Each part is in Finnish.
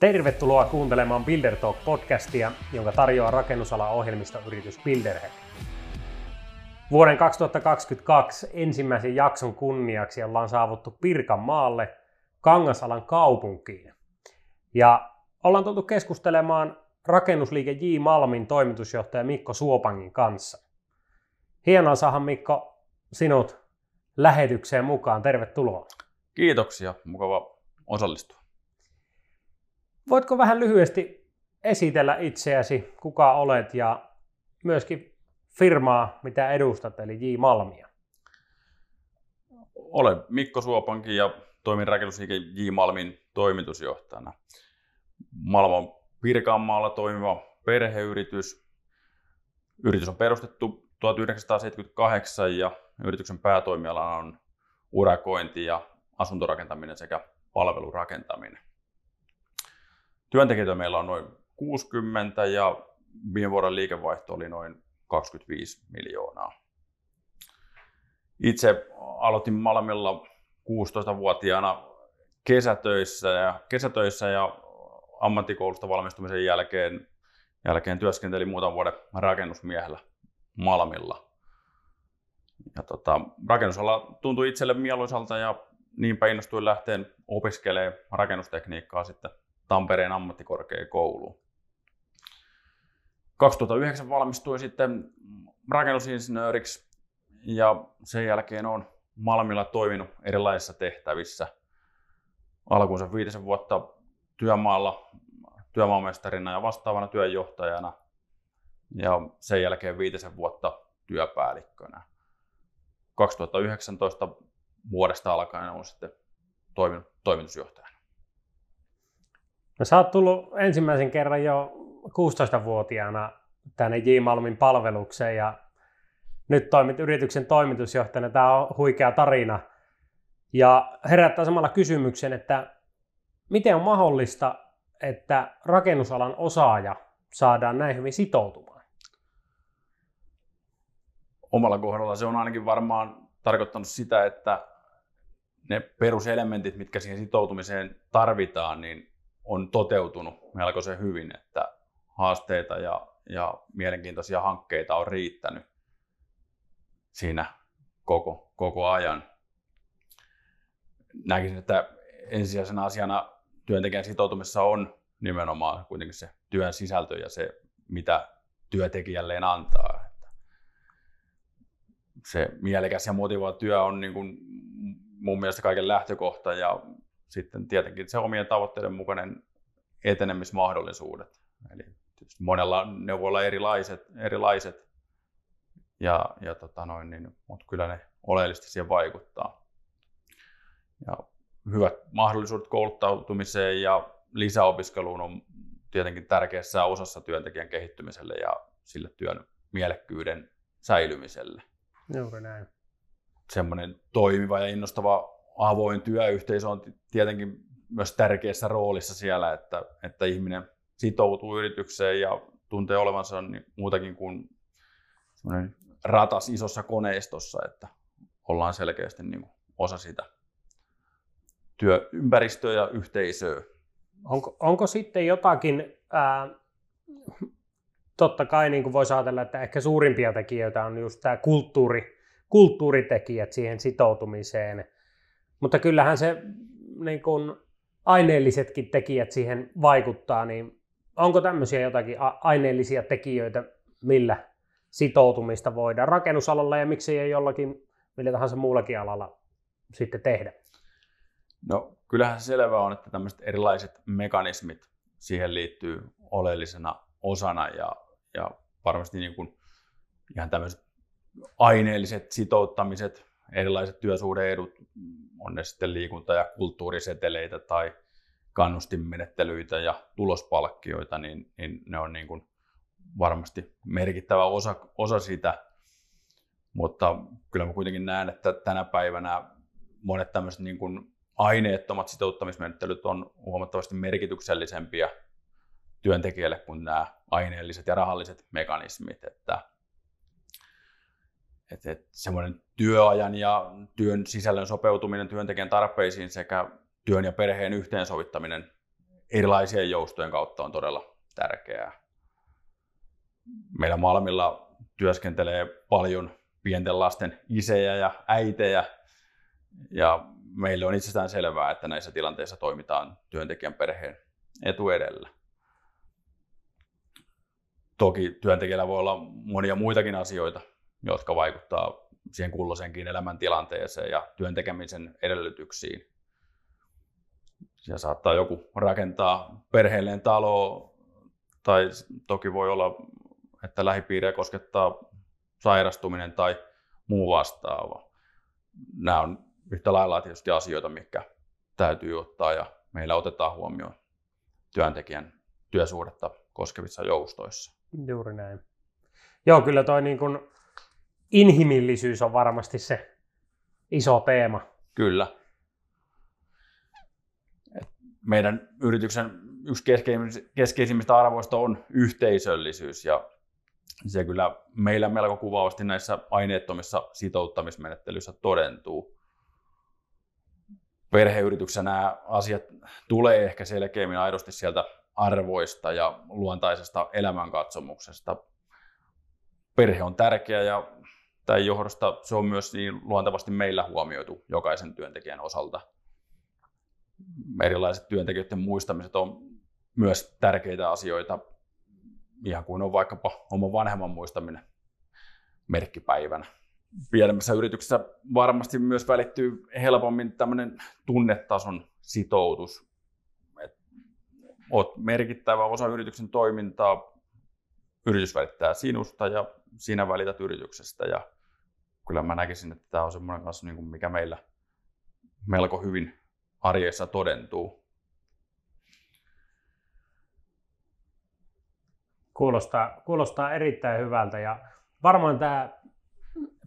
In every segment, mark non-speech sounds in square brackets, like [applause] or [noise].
Tervetuloa kuuntelemaan Builder Talk-podcastia, jonka tarjoaa rakennusalan ohjelmistoyritys Builderhead. Vuoden 2022 ensimmäisen jakson kunniaksi ollaan saavuttu Pirkanmaalle Kangasalan kaupunkiin. Ja ollaan tultu keskustelemaan rakennusliike J. Malmin toimitusjohtaja Mikko Suopangin kanssa. Hienoa saada Mikko sinut lähetykseen mukaan. Tervetuloa. Kiitoksia, mukava osallistua. Voitko vähän lyhyesti esitellä itseäsi, kuka olet ja myöskin firmaa, mitä edustat, eli J. Malmia? Olen Mikko Suopankin ja toimin rakennusliike J. Malmin toimitusjohtajana. Malmo Pirkanmaalla toimiva perheyritys. Yritys on perustettu 1978 ja yrityksen päätoimiala on urakointi ja asuntorakentaminen sekä palvelurakentaminen. Työntekijöitä meillä on noin 60 ja viime vuoden liikevaihto oli noin 25 miljoonaa. Itse aloitin Malmilla 16-vuotiaana kesätöissä ja, kesätöissä ja ammattikoulusta valmistumisen jälkeen, jälkeen työskentelin muutaman vuoden rakennusmiehellä Malmilla. Ja tota, rakennusala tuntui itselle mieluisalta ja niinpä innostuin lähteen opiskelemaan rakennustekniikkaa sitten Tampereen ammattikorkeakouluun. 2009 valmistuin sitten rakennusinsinööriksi ja sen jälkeen on Malmilla toiminut erilaisissa tehtävissä. Alkuunsa viitisen vuotta työmaalla työmaamestarina ja vastaavana työjohtajana ja sen jälkeen viitisen vuotta työpäällikkönä. 2019 vuodesta alkaen on sitten toiminut toimitusjohtajana. No sä oot tullut ensimmäisen kerran jo 16-vuotiaana tänne J. Malmin palvelukseen ja nyt toimit yrityksen toimitusjohtajana. Tämä on huikea tarina. Ja herättää samalla kysymyksen, että miten on mahdollista, että rakennusalan osaaja saadaan näin hyvin sitoutumaan? Omalla kohdalla se on ainakin varmaan tarkoittanut sitä, että ne peruselementit, mitkä siihen sitoutumiseen tarvitaan, niin on toteutunut melkoisen hyvin, että haasteita ja, ja mielenkiintoisia hankkeita on riittänyt siinä koko, koko ajan. Näkisin, että ensisijaisena asiana työntekijän sitoutumisessa on nimenomaan kuitenkin se työn sisältö ja se, mitä työntekijälleen antaa. Että se mielekäs ja motivoiva työ on niin kuin mun mielestä kaiken lähtökohta ja sitten tietenkin se omien tavoitteiden mukainen etenemismahdollisuudet. Eli monella ne voi olla erilaiset, erilaiset ja, ja tota noin, niin, mutta kyllä ne oleellisesti siihen vaikuttaa. Ja hyvät mahdollisuudet kouluttautumiseen ja lisäopiskeluun on tietenkin tärkeässä osassa työntekijän kehittymiselle ja sille työn mielekkyyden säilymiselle. Juuri näin. Semmoinen toimiva ja innostava avoin työyhteisö on tietenkin myös tärkeässä roolissa siellä, että, että ihminen sitoutuu yritykseen ja tuntee olevansa niin muutakin kuin ratas isossa koneistossa, että ollaan selkeästi niin kuin osa sitä työympäristöä ja yhteisöä. Onko, onko sitten jotakin, ää, totta kai niin kuin voisi ajatella, että ehkä suurimpia tekijöitä on just tämä kulttuuri, kulttuuritekijät siihen sitoutumiseen, mutta kyllähän se niin kuin, aineellisetkin tekijät siihen vaikuttaa, niin onko tämmöisiä jotakin aineellisia tekijöitä, millä sitoutumista voidaan rakennusalalla ja miksi ei jollakin millä tahansa muullakin alalla sitten tehdä? No kyllähän se selvä on, että tämmöiset erilaiset mekanismit siihen liittyy oleellisena osana ja, ja varmasti niin kuin ihan tämmöiset aineelliset sitouttamiset, erilaiset työsuhdeedut, on ne sitten liikunta- ja kulttuuriseteleitä tai kannustinmenettelyitä ja tulospalkkioita, niin, niin ne on niin kuin varmasti merkittävä osa, osa sitä. Mutta kyllä mä kuitenkin näen, että tänä päivänä monet tämmöiset niin kuin aineettomat sitouttamismenettelyt on huomattavasti merkityksellisempiä työntekijälle kuin nämä aineelliset ja rahalliset mekanismit. Että, että, että semmoinen työajan ja työn sisällön sopeutuminen työntekijän tarpeisiin sekä työn ja perheen yhteensovittaminen erilaisien joustojen kautta on todella tärkeää. Meillä Malmilla työskentelee paljon pienten lasten isejä ja äitejä, ja meille on itsestään selvää, että näissä tilanteissa toimitaan työntekijän perheen etu edellä. Toki työntekijällä voi olla monia muitakin asioita, jotka vaikuttaa siihen kulloisenkin elämäntilanteeseen ja työntekemisen edellytyksiin. Ja saattaa joku rakentaa perheelleen taloa, tai toki voi olla, että lähipiiriä koskettaa sairastuminen tai muu vastaava. Nämä on yhtä lailla tietysti asioita, mitkä täytyy ottaa ja meillä otetaan huomioon työntekijän työsuhdetta koskevissa joustoissa. Juuri näin. Joo, kyllä toi niin kuin inhimillisyys on varmasti se iso teema. Kyllä. Meidän yrityksen yksi keskeisimmistä arvoista on yhteisöllisyys ja se kyllä meillä melko kuvaavasti näissä aineettomissa sitouttamismenettelyissä todentuu. Perheyrityksessä nämä asiat tulee ehkä selkeämmin aidosti sieltä arvoista ja luontaisesta elämänkatsomuksesta. Perhe on tärkeä ja tämän johdosta se on myös niin luontevasti meillä huomioitu jokaisen työntekijän osalta. Erilaiset työntekijöiden muistamiset on myös tärkeitä asioita, ihan kuin on vaikkapa oma vanhemman muistaminen merkkipäivänä. Pienemmässä yrityksessä varmasti myös välittyy helpommin tämmöinen tunnetason sitoutus. Et oot merkittävä osa yrityksen toimintaa, yritys välittää sinusta ja sinä välität yrityksestä. Ja kyllä mä näkisin, että tämä on semmoinen kanssa, niin mikä meillä melko hyvin arjessa todentuu. Kuulostaa, kuulostaa erittäin hyvältä ja varmaan tämä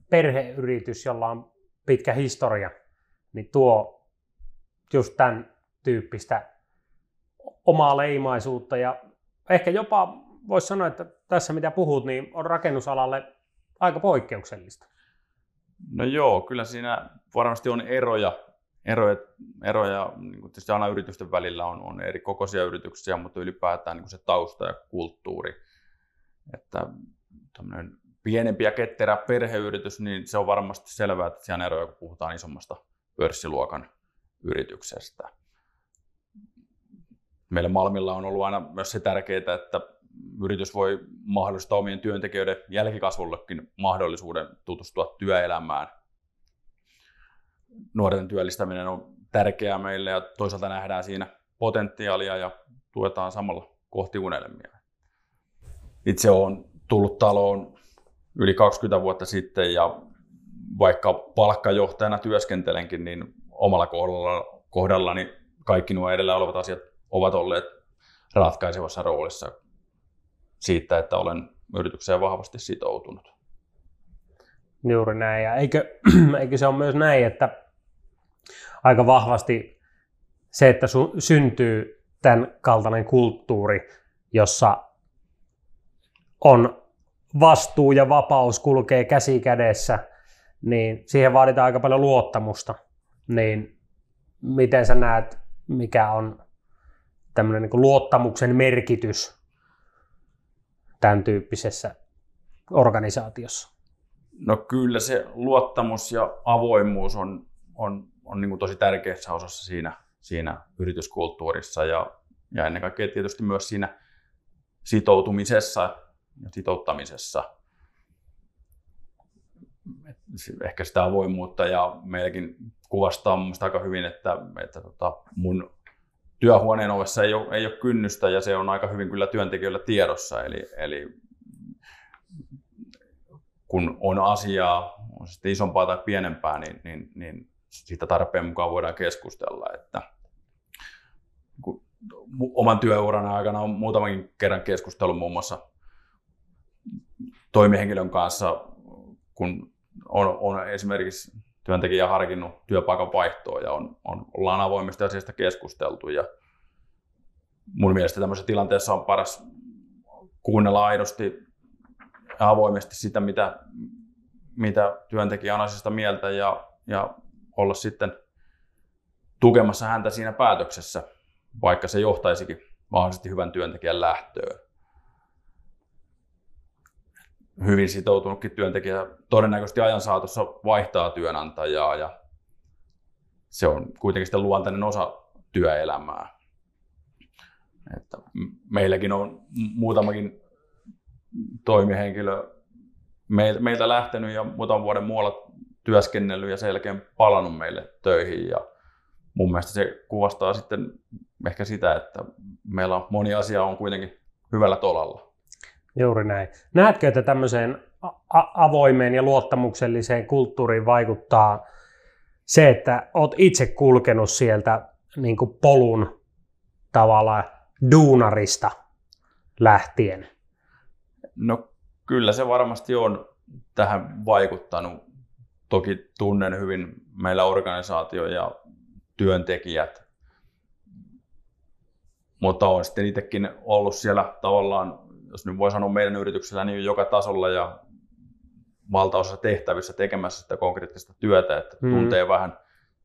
perheyritys, jolla on pitkä historia, niin tuo just tämän tyyppistä omaa leimaisuutta ja ehkä jopa voisi sanoa, että tässä mitä puhut, niin on rakennusalalle aika poikkeuksellista. No joo, kyllä siinä varmasti on eroja. Eroja, eroja niin tietysti aina yritysten välillä on, on eri kokoisia yrityksiä, mutta ylipäätään niin kuin se tausta ja kulttuuri. Että pienempi ja ketterä perheyritys, niin se on varmasti selvää, että siellä on eroja, kun puhutaan isommasta pörssiluokan yrityksestä. Meillä Malmilla on ollut aina myös se tärkeää, että yritys voi mahdollistaa omien työntekijöiden jälkikasvullekin mahdollisuuden tutustua työelämään. Nuorten työllistäminen on tärkeää meille ja toisaalta nähdään siinä potentiaalia ja tuetaan samalla kohti unelmia. Itse olen tullut taloon yli 20 vuotta sitten ja vaikka palkkajohtajana työskentelenkin, niin omalla kohdalla, kohdallani kaikki nuo edellä olevat asiat ovat olleet ratkaisevassa roolissa siitä, että olen yritykseen vahvasti sitoutunut. Juuri näin. Ja eikö, [clears throat] eikö se ole myös näin, että aika vahvasti se, että su, syntyy tämän kaltainen kulttuuri, jossa on vastuu ja vapaus kulkee käsi kädessä, niin siihen vaaditaan aika paljon luottamusta. Niin miten sä näet, mikä on tämmöinen niin luottamuksen merkitys tämän tyyppisessä organisaatiossa? No kyllä se luottamus ja avoimuus on, on, on niin kuin tosi tärkeässä osassa siinä, siinä yrityskulttuurissa ja, ja ennen kaikkea tietysti myös siinä sitoutumisessa ja sitouttamisessa. Ehkä sitä avoimuutta ja meilläkin kuvastaa mun aika hyvin, että, että tota mun työhuoneen ovessa ei ole, ei ole kynnystä ja se on aika hyvin kyllä työntekijöillä tiedossa. Eli, eli kun on asiaa, on sitten isompaa tai pienempää, niin, niin, niin siitä tarpeen mukaan voidaan keskustella. Että oman työuran aikana on muutamankin kerran keskustellut muun muassa toimihenkilön kanssa, kun on, on esimerkiksi työntekijä harkinnut työpaikan vaihtoa ja on, on, ollaan avoimesti asiasta keskusteltu. Ja mun mielestä tämmöisessä tilanteessa on paras kuunnella aidosti ja avoimesti sitä, mitä, mitä työntekijä on asiasta mieltä ja, ja olla sitten tukemassa häntä siinä päätöksessä. vaikka se johtaisikin mahdollisesti hyvän työntekijän lähtöön. Hyvin sitoutunutkin työntekijä todennäköisesti ajan saatossa vaihtaa työnantajaa ja se on kuitenkin sitten luontainen osa työelämää. Että meilläkin on muutamakin toimihenkilö meiltä lähtenyt ja muutaman vuoden muualla työskennellyt ja sen jälkeen palannut meille töihin. Ja mun mielestä se kuvastaa sitten ehkä sitä, että meillä on moni asia on kuitenkin hyvällä tolalla. Juuri näin. Näetkö, että tämmöiseen avoimeen ja luottamukselliseen kulttuuriin vaikuttaa se, että oot itse kulkenut sieltä niin kuin polun tavalla duunarista lähtien? No kyllä se varmasti on tähän vaikuttanut. Toki tunnen hyvin meillä organisaatio ja työntekijät, mutta olen sitten itsekin ollut siellä tavallaan, jos nyt voi sanoa meidän yrityksellä, niin joka tasolla ja valtaosassa tehtävissä tekemässä sitä konkreettista työtä, että mm. tuntee vähän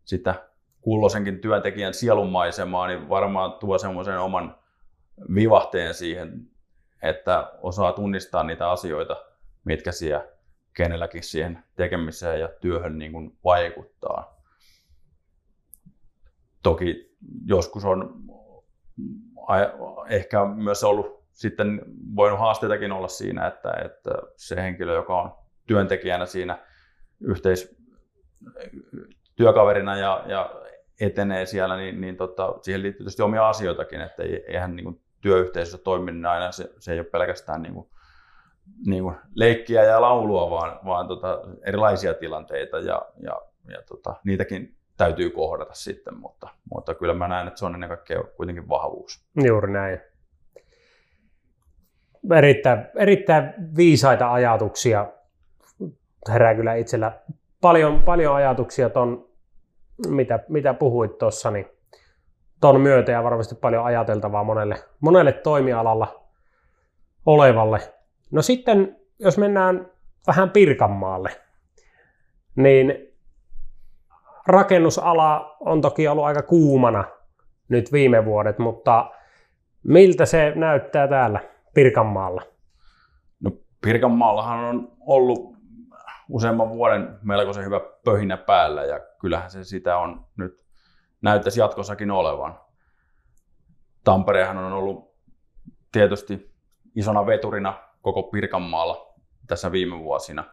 sitä kulloisenkin työntekijän sielunmaisemaa, niin varmaan tuo semmoisen oman vivahteen siihen, että osaa tunnistaa niitä asioita, mitkä siellä kenelläkin siihen tekemiseen ja työhön niin kuin vaikuttaa. Toki joskus on ehkä myös ollut sitten voinut haasteitakin olla siinä, että, että se henkilö, joka on työntekijänä siinä yhteis, työkaverina ja, ja etenee siellä, niin, niin tota, siihen liittyy tietysti omia asioitakin, että eihän niin kuin työyhteisössä toiminnan niin aina se, se ei ole pelkästään niin kuin, niin kuin leikkiä ja laulua, vaan, vaan tota, erilaisia tilanteita ja, ja, ja tota, niitäkin täytyy kohdata sitten, mutta, mutta kyllä mä näen, että se on ennen kaikkea kuitenkin vahvuus. Juuri näin. Erittäin, erittäin viisaita ajatuksia herää kyllä itsellä paljon, paljon ajatuksia ton, mitä, mitä puhuit tuossa, niin ton myötä ja varmasti paljon ajateltavaa monelle, monelle toimialalla olevalle. No sitten, jos mennään vähän Pirkanmaalle, niin rakennusala on toki ollut aika kuumana nyt viime vuodet, mutta miltä se näyttää täällä Pirkanmaalla? No Pirkanmaallahan on ollut useamman vuoden melkoisen hyvä pöhinä päällä ja kyllähän se sitä on nyt näyttäisi jatkossakin olevan. Tamperehan on ollut tietysti isona veturina koko Pirkanmaalla tässä viime vuosina.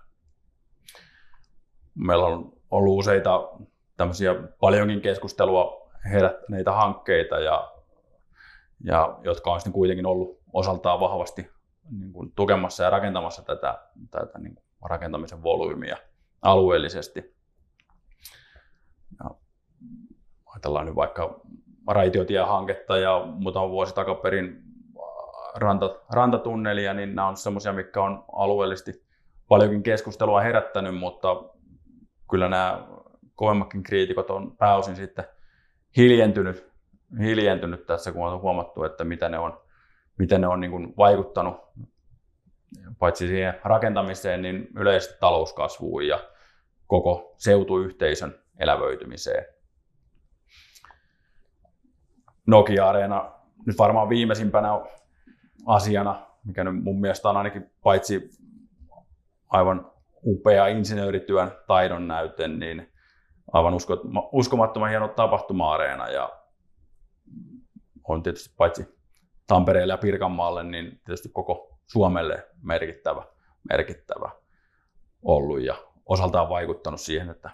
Meillä on ollut useita tämmöisiä paljonkin keskustelua herättäneitä hankkeita, ja, ja jotka on sitten kuitenkin ollut osaltaan vahvasti niin kuin, tukemassa ja rakentamassa tätä, tätä niin kuin, rakentamisen volyymia alueellisesti. Ja ajatellaan nyt vaikka raitiotiehanketta ja muutama vuosi takaperin ranta, rantatunnelia, niin nämä on semmoisia, mitkä on alueellisesti paljonkin keskustelua herättänyt, mutta kyllä nämä kovemmatkin kriitikot on pääosin sitten hiljentynyt, hiljentynyt tässä, kun on huomattu, että mitä ne on, miten ne on niin kuin vaikuttanut paitsi siihen rakentamiseen, niin yleisesti talouskasvuun ja koko seutuyhteisön elävöitymiseen. Nokia-areena nyt varmaan viimeisimpänä asiana, mikä nyt mun mielestä on ainakin paitsi aivan upea insinöörityön taidon näyte, niin aivan uskomattoman hieno tapahtuma-areena ja on tietysti paitsi Tampereelle ja Pirkanmaalle, niin tietysti koko Suomelle merkittävä, merkittävä ollut ja osaltaan vaikuttanut siihen, että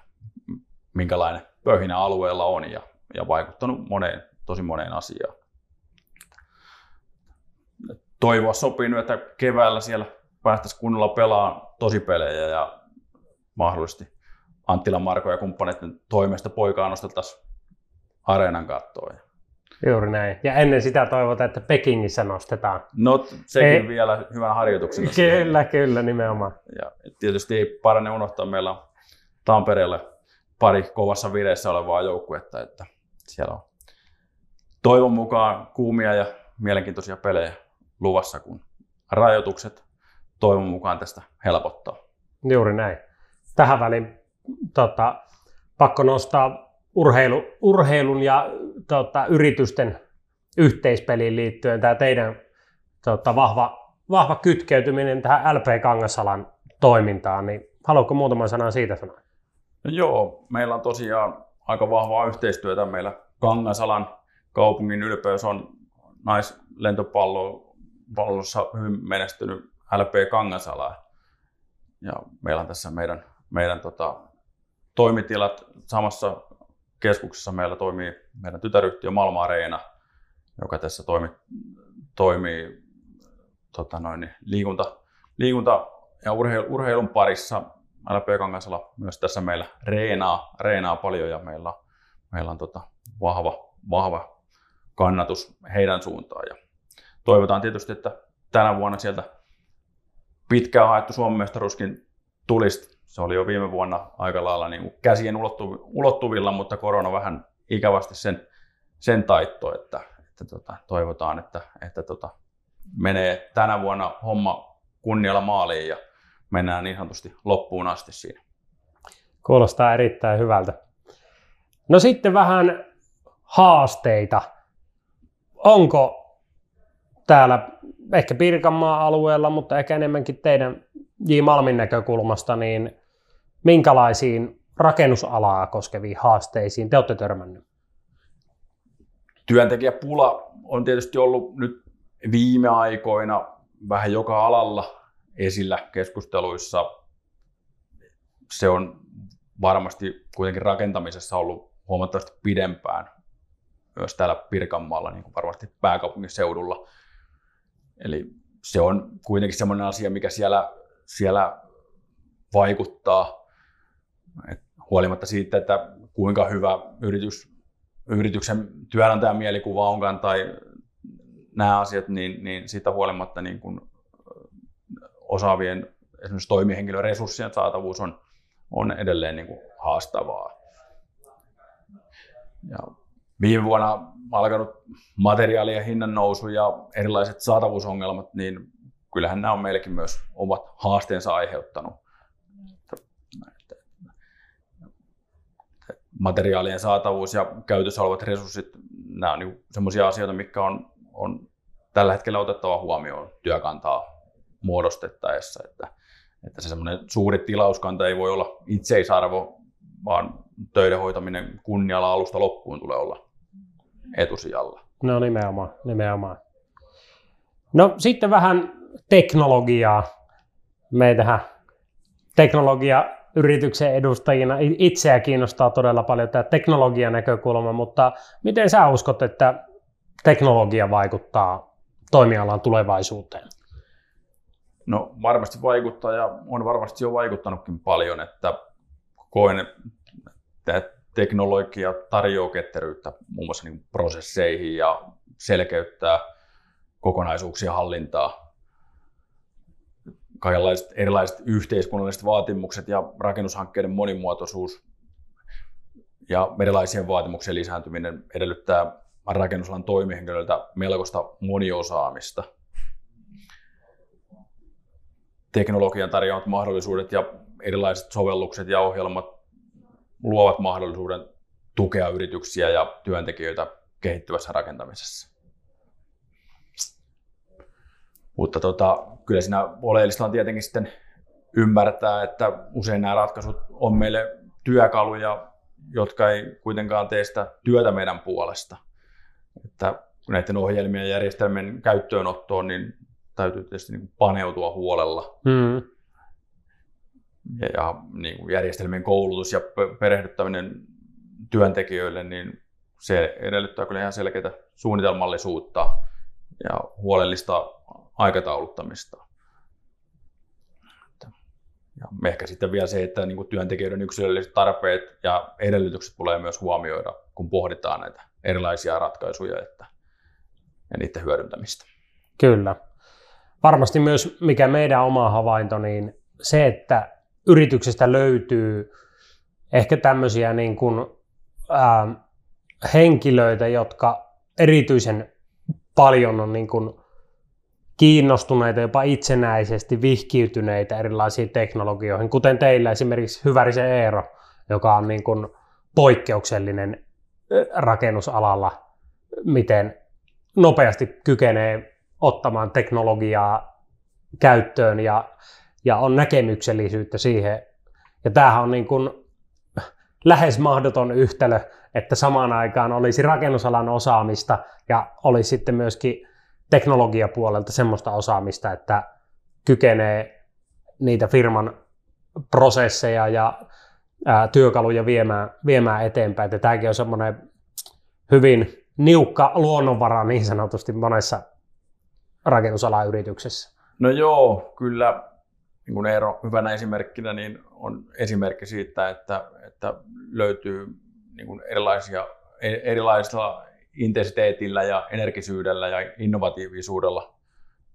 minkälainen pöhinä alueella on ja, ja vaikuttanut moneen, tosi moneen asiaan. Toivoa sopii nyt, että keväällä siellä päästäisiin kunnolla pelaamaan tosipelejä ja mahdollisesti Anttila Marko ja kumppaneiden toimesta poikaa nosteltaisiin areenan kattoon. Juuri näin. Ja ennen sitä toivotaan, että Pekingissä nostetaan. No sekin ei. vielä hyvän harjoituksen. Kyllä, kyllä, nimenomaan. Ja tietysti ei parane unohtaa, meillä on Tampereelle pari kovassa vireessä olevaa joukkuetta, että siellä on toivon mukaan kuumia ja mielenkiintoisia pelejä luvassa, kun rajoitukset toivon mukaan tästä helpottaa. Juuri näin. Tähän väliin tota, pakko nostaa urheilu, urheilun ja tota, yritysten yhteispeliin liittyen tämä teidän tota, vahva, vahva kytkeytyminen tähän LP Kangasalan toimintaan, niin haluatko muutaman sanan siitä sanoa? No joo, meillä on tosiaan aika vahvaa yhteistyötä. Meillä Kangasalan kaupungin ylpeys on naislentopallossa hyvin menestynyt LP Kangasala. Ja meillä on tässä meidän, meidän tota, toimitilat samassa keskuksessa meillä toimii meidän tytäryhtiö Malma Areena, joka tässä toimi, toimii tota noin, liikunta, liikunta ja urheil, urheilun parissa. LP Kangasala myös tässä meillä reenaa, reenaa paljon ja meillä, meillä on tota vahva, vahva kannatus heidän suuntaan. Ja toivotaan tietysti, että tänä vuonna sieltä pitkään haettu Suomen mestaruuskin tulisi. Se oli jo viime vuonna aika lailla niin kuin käsien ulottuvilla, mutta korona vähän ikävästi sen, sen taitto, että, että tota, toivotaan, että, että tota, menee tänä vuonna homma kunnialla maaliin ja mennään niin sanotusti loppuun asti siinä. Kuulostaa erittäin hyvältä. No sitten vähän haasteita. Onko täällä ehkä Pirkanmaan alueella, mutta ehkä enemmänkin teidän J. Malmin näkökulmasta, niin minkälaisiin rakennusalaa koskeviin haasteisiin te olette törmänneet? Työntekijäpula on tietysti ollut nyt viime aikoina vähän joka alalla esillä keskusteluissa. Se on varmasti kuitenkin rakentamisessa ollut huomattavasti pidempään myös täällä Pirkanmaalla, niin kuin varmasti pääkaupunkiseudulla. Eli se on kuitenkin semmoinen asia, mikä siellä, siellä vaikuttaa, Et huolimatta siitä, että kuinka hyvä yritys, yrityksen työnantajan mielikuva onkaan tai nämä asiat, niin, niin siitä huolimatta niin kuin osaavien esimerkiksi toimihenkilön resurssien saatavuus on, on edelleen niin kuin haastavaa. Ja viime vuonna alkanut materiaalien hinnan nousu ja erilaiset saatavuusongelmat, niin kyllähän nämä on meillekin myös ovat haasteensa aiheuttanut. Materiaalien saatavuus ja käytössä olevat resurssit, nämä on niin sellaisia asioita, mitkä on, on tällä hetkellä otettava huomioon työkantaa muodostettaessa, että, että se semmoinen suuri tilauskanta ei voi olla itseisarvo, vaan töiden hoitaminen kunnialla alusta loppuun tulee olla etusijalla. No nimenomaan, nimenomaan. No sitten vähän teknologiaa. Meitähän teknologia yrityksen edustajina itseä kiinnostaa todella paljon tämä teknologian näkökulma, mutta miten sä uskot, että teknologia vaikuttaa toimialan tulevaisuuteen? No varmasti vaikuttaa ja on varmasti jo vaikuttanutkin paljon, että koen, että teknologia tarjoaa ketteryyttä muun muassa niin prosesseihin ja selkeyttää kokonaisuuksien hallintaa. Kaikenlaiset erilaiset yhteiskunnalliset vaatimukset ja rakennushankkeiden monimuotoisuus ja erilaisien vaatimuksien lisääntyminen edellyttää rakennusalan toimihenkilöiltä melkoista moniosaamista. Teknologian tarjoamat mahdollisuudet ja erilaiset sovellukset ja ohjelmat luovat mahdollisuuden tukea yrityksiä ja työntekijöitä kehittyvässä rakentamisessa. Mutta tota, kyllä siinä oleellista on tietenkin sitten ymmärtää, että usein nämä ratkaisut on meille työkaluja, jotka ei kuitenkaan tee sitä työtä meidän puolesta. Että näiden ohjelmien ja järjestelmien käyttöönottoon niin täytyy tietysti niin paneutua huolella. Mm ja, ja niin kuin järjestelmien koulutus ja perehdyttäminen työntekijöille, niin se edellyttää kyllä ihan selkeää suunnitelmallisuutta ja huolellista aikatauluttamista. Ja ehkä sitten vielä se, että niin työntekijöiden yksilölliset tarpeet ja edellytykset tulee myös huomioida, kun pohditaan näitä erilaisia ratkaisuja että, ja niiden hyödyntämistä. Kyllä. Varmasti myös, mikä meidän oma havainto, niin se, että yrityksestä löytyy ehkä tämmöisiä niin kuin, ää, henkilöitä, jotka erityisen paljon on niin kuin kiinnostuneita, jopa itsenäisesti vihkiytyneitä erilaisiin teknologioihin, kuten teillä esimerkiksi Hyvärisen Eero, joka on niin kuin poikkeuksellinen rakennusalalla, miten nopeasti kykenee ottamaan teknologiaa käyttöön ja, ja on näkemyksellisyyttä siihen. Ja tämähän on niin kuin lähes mahdoton yhtälö, että samaan aikaan olisi rakennusalan osaamista ja olisi sitten myöskin teknologiapuolelta semmoista osaamista, että kykenee niitä firman prosesseja ja ää, työkaluja viemään, viemään eteenpäin. Että tämäkin on semmoinen hyvin niukka luonnonvara niin sanotusti monessa rakennusalan yrityksessä. No joo, kyllä niin kuin Eero hyvänä esimerkkinä niin on esimerkki siitä, että, että löytyy niin kuin erilaisia, e-, erilaisilla intensiteetillä ja energisyydellä ja innovatiivisuudella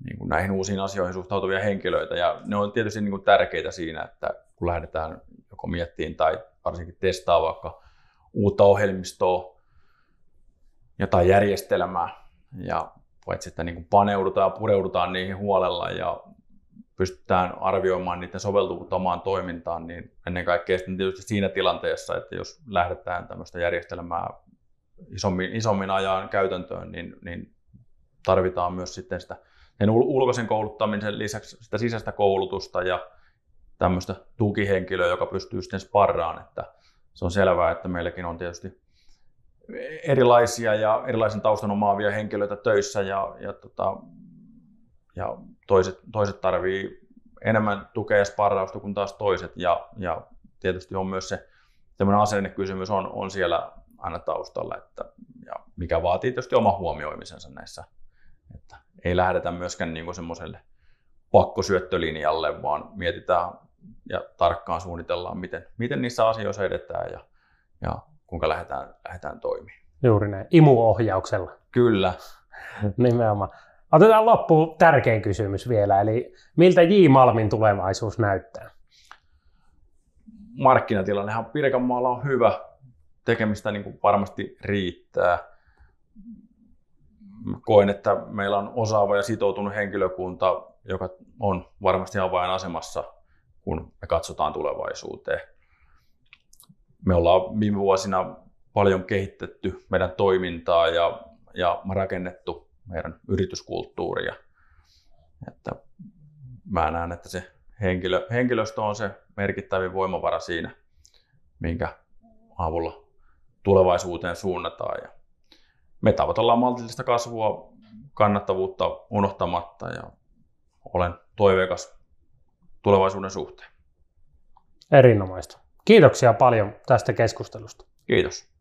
niin kuin näihin uusiin asioihin suhtautuvia henkilöitä. Ja ne on tietysti niin kuin tärkeitä siinä, että kun lähdetään joko miettiin tai varsinkin testaa vaikka uutta ohjelmistoa ja tai järjestelmää. Ja paitsi että niin kuin paneudutaan ja pureudutaan niihin huolella ja pystytään arvioimaan niiden soveltuvuutta omaan toimintaan, niin ennen kaikkea sitten tietysti siinä tilanteessa, että jos lähdetään tämmöistä järjestelmää isommin, isommin ajan käytäntöön, niin, niin tarvitaan myös sitten sitä sen ulkoisen kouluttamisen lisäksi sitä sisäistä koulutusta ja tämmöistä tukihenkilöä, joka pystyy sitten sparraan, että se on selvää, että meilläkin on tietysti erilaisia ja erilaisen taustan omaavia henkilöitä töissä ja, ja, tota, ja toiset, toiset tarvii enemmän tukea ja sparrausta kuin taas toiset ja, ja tietysti on myös se tämmöinen asennekysymys on, on siellä aina taustalla, että, ja mikä vaatii tietysti oma huomioimisensa näissä, että ei lähdetä myöskään niin semmoiselle pakkosyöttölinjalle, vaan mietitään ja tarkkaan suunnitellaan, miten, miten niissä asioissa edetään ja, ja kuinka lähdetään, lähdetään toimimaan. Juuri näin, imuohjauksella. Kyllä. [laughs] Nimenomaan. Otetaan loppuun tärkein kysymys vielä, eli miltä J. Malmin tulevaisuus näyttää? Markkinatilannehan Pirkanmaalla on hyvä, tekemistä niin kuin varmasti riittää. Koen, että meillä on osaava ja sitoutunut henkilökunta, joka on varmasti avainasemassa, kun me katsotaan tulevaisuuteen me ollaan viime vuosina paljon kehitetty meidän toimintaa ja, ja rakennettu meidän yrityskulttuuria. Että mä näen, että se henkilö, henkilöstö on se merkittävin voimavara siinä, minkä avulla tulevaisuuteen suunnataan. Ja me tavoitellaan maltillista kasvua, kannattavuutta unohtamatta ja olen toiveikas tulevaisuuden suhteen. Erinomaista. Kiitoksia paljon tästä keskustelusta. Kiitos.